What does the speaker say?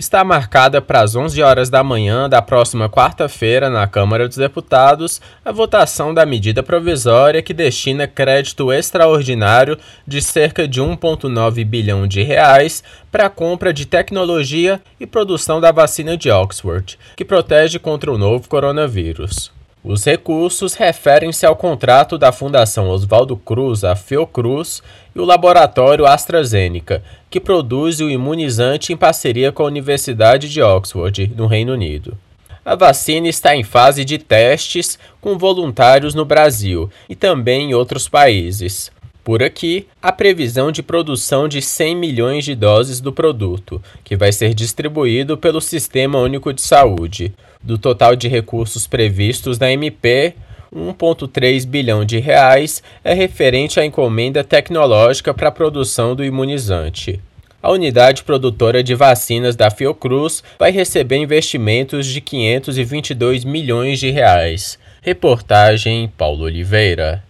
está marcada para as 11 horas da manhã da próxima quarta-feira na Câmara dos Deputados a votação da medida provisória que destina crédito extraordinário de cerca de 1,9 bilhão de reais para a compra de tecnologia e produção da vacina de Oxford, que protege contra o novo coronavírus. Os recursos referem-se ao contrato da Fundação Oswaldo Cruz, a Fiocruz, e o laboratório AstraZeneca, que produz o imunizante em parceria com a Universidade de Oxford, no Reino Unido. A vacina está em fase de testes com voluntários no Brasil e também em outros países. Por aqui, a previsão de produção de 100 milhões de doses do produto, que vai ser distribuído pelo Sistema Único de Saúde. Do total de recursos previstos na MP, 1,3 bilhão de reais é referente à encomenda tecnológica para a produção do imunizante. A unidade produtora de vacinas da Fiocruz vai receber investimentos de 522 milhões de reais. Reportagem Paulo Oliveira.